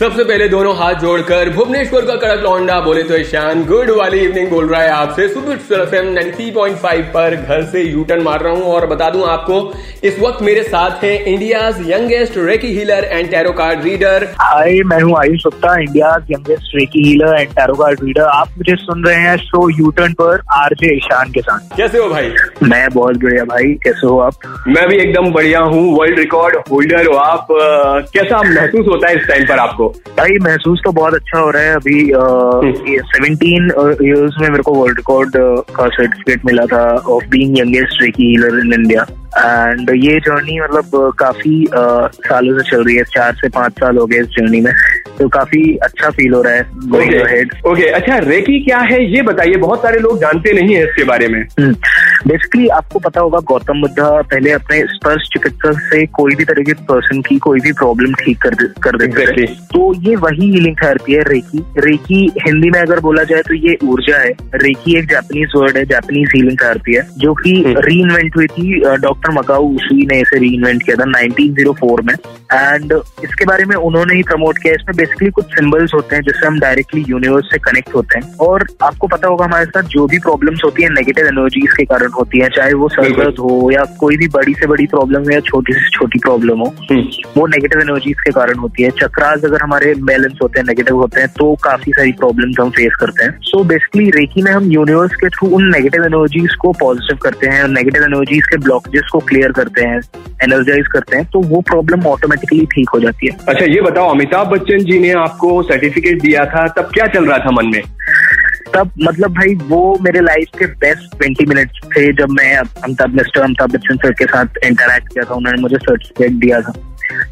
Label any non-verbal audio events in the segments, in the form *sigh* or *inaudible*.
सबसे पहले दोनों हाथ जोड़कर भुवनेश्वर का कड़क लौंडा बोले तो ईशान गुड वाली इवनिंग बोल रहा है आपसे। फाइव पर घर से यू टर्न मार रहा हूँ और बता दूँ आपको इस वक्त मेरे साथ है India youngest reiki healer and tarot card reader hi मैं हूँ Ayush Gupta India youngest reiki healer and tarot card reader आप मुझे सुन रहे हैं शो यू टर्न पर आरजे ईशान के साथ। कैसे हो भाई? मैं बहुत बढ़िया भाई कैसे हो आप? मैं भी एकदम बढ़िया हूँ वर्ल्ड रिकॉर्ड होल्डर हो आप। कैसा महसूस होता है इस टाइम पर आपको? भाई महसूस तो बहुत अच्छा हो रहा है अभी सेवनटीन ईयर्स में मेरे को वर्ल्ड रिकॉर्ड का सर्टिफिकेट मिला था of being youngest reiki healer in India and ये जर्नी मतलब काफ़ी सालों से चल रही है चार से पाँच साल हो गए इस जर्नी में। तो काफ़ी अच्छा फील हो रहा है गोइंग अहेड ओके अच्छा रेकी क्या है ये बताइए बहुत सारे लोग जानते नहीं है इसके बारे में। बेसिकली आपको पता होगा गौतम बुद्धा पहले अपने स्पर्श चिकित्सक से कोई भी तरह के पर्सन की कोई भी प्रॉब्लम ठीक कर दे, कर देते. तो ये वही हीलिंग थेरेपी है रेकी रेकी हिंदी में अगर बोला जाए तो ये ऊर्जा है। रेकी एक जापानीज वर्ड है जापानीज हीलिंग थेरेपी है जो कि री इन्वेंट हुई थी डॉक्टर मकाऊ उसी ने इसे री इन्वेंट किया था 1904 में। एंड इसके बारे में उन्होंने ही प्रमोट किया इसमें बेसिकली कुछ सिंबल्स होते हैं जिससे हम डायरेक्टली यूनिवर्स से कनेक्ट होते हैं। और आपको पता होगा हमारे साथ जो भी प्रॉब्लम्स होती है नेगेटिव एनर्जीज के कारण होती है चाहे वो सरदर्द हो या कोई भी बड़ी से बड़ी प्रॉब्लम हो या छोटी से छोटी प्रॉब्लम हो हम्म। वो नेगेटिव एनर्जीज के कारण होती है। चक्रास अगर हमारे बैलेंस होते हैं नेगेटिव होते हैं तो काफ़ी सारी प्रॉब्लम हम फेस करते हैं। सो बेसिकली रेकी में हम यूनिवर्स के थ्रू उन नेगेटिव एनर्जीज को पॉजिटिव करते हैं नेगेटिव एनर्जीज के ब्लॉकेजेस को क्लियर करते हैं एनर्जाइज करते हैं तो वो प्रॉब्लम ऑटोमेटिकली ठीक हो जाती है। अच्छा ये बताओ अमिताभ बच्चन जी ने आपको सर्टिफिकेट दिया था तब क्या चल रहा था मन में? तब मतलब भाई वो मेरे लाइफ के बेस्ट ट्वेंटी मिनट्स थे जब मैं अमिताभ मिस्टर अमिताभ बच्चन सर के साथ इंटरेक्ट किया था, उन्होंने मुझे सर्टिफिकेट दिया था।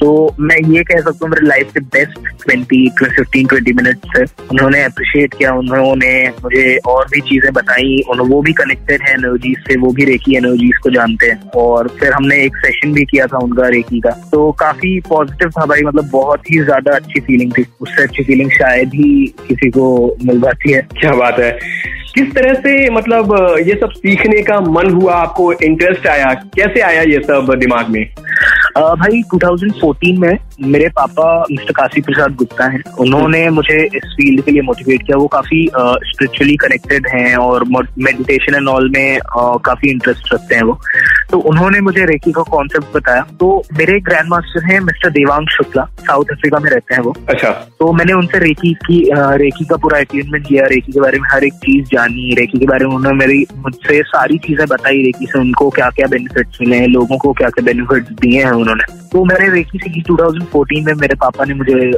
तो मैं ये कह सकता हूँ, मेरे लाइफ के best twenty fifteen twenty minute से उन्होंने अप्रिशिएट किया, उन्होंने मुझे और भी चीज़ें बताई वो भी कनेक्टेड है एनर्जीज से, वो भी रेकी एनर्जीज को जानते हैं। और फिर हमने एक सेशन भी किया था उनका रेकी का। तो काफ़ी पॉजिटिव था भाई मतलब बहुत ही ज़्यादा अच्छी फीलिंग थी। उससे अच्छी फीलिंग शायद ही किसी को मिल जाती है। क्या बात है। किस तरह से मतलब ये सब सीखने का मन हुआ, आपको इंटरेस्ट आया? कैसे आया ये सब दिमाग में? भाई 2014 में मेरे पापा मिस्टर काशी प्रसाद गुप्ता हैं। उन्होंने मुझे इस फ़ील्ड के लिए मोटिवेट किया। वो काफ़ी स्पिरिचुअली कनेक्टेड हैं और मेडिटेशन एंड ऑल में आ, काफ़ी इंटरेस्ट रखते हैं वो। तो उन्होंने मुझे रेकी का कॉन्सेप्ट बताया। तो मेरे ग्रैंड मास्टर हैं mister Devang Shukla South Africa में रहते हैं वो। अच्छा। तो मैंने उनसे रेकी की रेकी का पूरा अटेनमेंट किया रेकी के बारे में हर एक चीज़ जानी रेकी के बारे में उन्होंने मेरी मुझसे सारी चीज़ें बताई रेकी से। उनको क्या क्या बेनिफिट्स मिले हैं लोगों को क्या क्या बेनिफिट्स दिए हैं उन्होंने। तो मैंने रेकी सीखी 2014 में मेरे पापा ने मुझे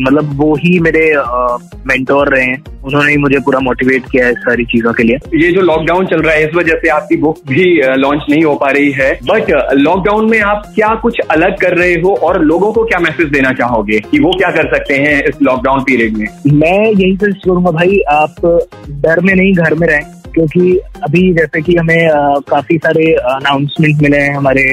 मतलब वो ही मेरे मेंटोर रहे हैं। उन्होंने ही मुझे पूरा मोटिवेट किया है सारी चीज़ों के लिए। ये जो लॉकडाउन चल रहा है इस वजह से आपकी बुक भी लॉन्च नहीं हो पा रही है। बट लॉकडाउन में आप क्या कुछ अलग कर रहे हो और लोगों को क्या मैसेज देना चाहोगे कि वो क्या कर सकते हैं इस लॉकडाउन पीरियड में? मैं यही सजेस्ट करूँगा भाई आप डर में नहीं घर में रहें। क्योंकि अभी जैसे कि हमें आ, काफ़ी सारे अनाउंसमेंट मिले हैं हमारे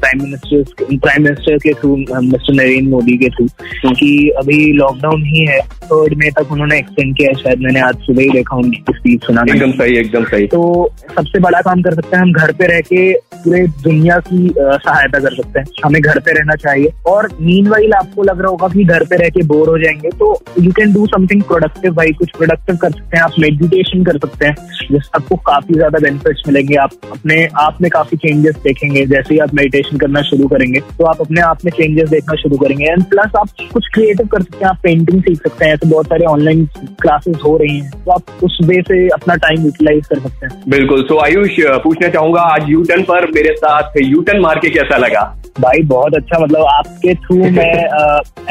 प्राइम मिनिस्टर प्राइम मिनिस्टर के थ्रू मिस्टर नरेंद्र मोदी के थ्रू क्योंकि अभी लॉकडाउन ही है। थर्ड मे तक उन्होंने एक्सटेंड किया है शायद मैंने आज सुबह ही देखा उनकी स्पीच सुना। एकदम सही एकदम सही। तो सबसे बड़ा काम कर सकते हैं हम घर पे रह के पूरे दुनिया की सहायता कर सकते हैं। हमें घर पे रहना चाहिए। और मीन आपको लग रहा होगा कि घर पे रह के बोर हो जाएँगे तो you can do something productive भाई। कुछ प्रोडक्टिव कर सकते हैं। आप मेडिटेशन कर सकते हैं। जिससे आपको काफ़ी ज़्यादा बेनिफिट्स मिलेंगे। आप अपने आप में काफ़ी चेंजेस देखेंगे। जैसे ही आप मेडिटेशन करना शुरू करेंगे तो आप अपने आप में चेंजेस देखना शुरू करेंगे। एंड प्लस आप कुछ क्रिएटिव कर सकते हैं। आप पेंटिंग सीख सकते हैं। ऐसे बहुत सारे ऑनलाइन क्लासेस हो रही हैं। तो आप उस वे से अपना टाइम यूटिलाइज कर सकते हैं। बिल्कुल। सो आयुष पूछना चाहूँगा, आज यू यूटन पर मेरे साथ यूटन मार के कैसा लगा? भाई बहुत अच्छा। मतलब आपके थ्रू *laughs* मैं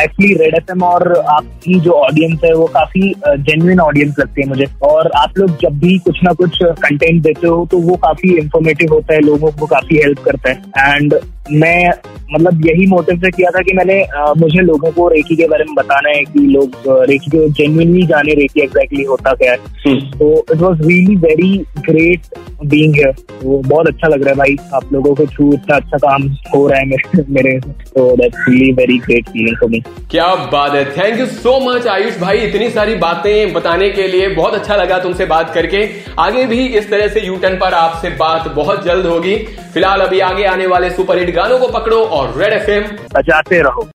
एक्चुअली रेड एफ़ और आपकी जो ऑडियंस है वो काफ़ी जेन्युइन ऑडियंस लगती है मुझे। और आप लोग जब भी कुछ ना कुछ कंटेंट देते हो तो वो काफ़ी इंफॉर्मेटिव होता है लोगों को काफ़ी हेल्प करता है। एंड मैं मतलब यही मोटिव से किया था कि मैंने आ, मुझे लोगों को रेकी के बारे में बताना है कि लोग रेकी को जेन्युइनली जाने रेकी एग्जैक्टली होता क्या है। हम्म। तो it was really very great being here वो बहुत अच्छा लग रहा है भाई। आप लोगों के थ्रू इतना अच्छा काम हो रहा है मेरे मेरे तो that's really very great feeling for me क्या बात है। Thank you so much Ayush भाई इतनी सारी बातें बताने के लिए। बहुत अच्छा लगा तुमसे बात करके। आगे भी इस तरह से यू टर्न पर आपसे बात बहुत जल्द होगी। फ़िलहाल अभी आगे आने वाले सुपर हिट गानों को पकड़ो और रेड एफ़ बजाते रहो।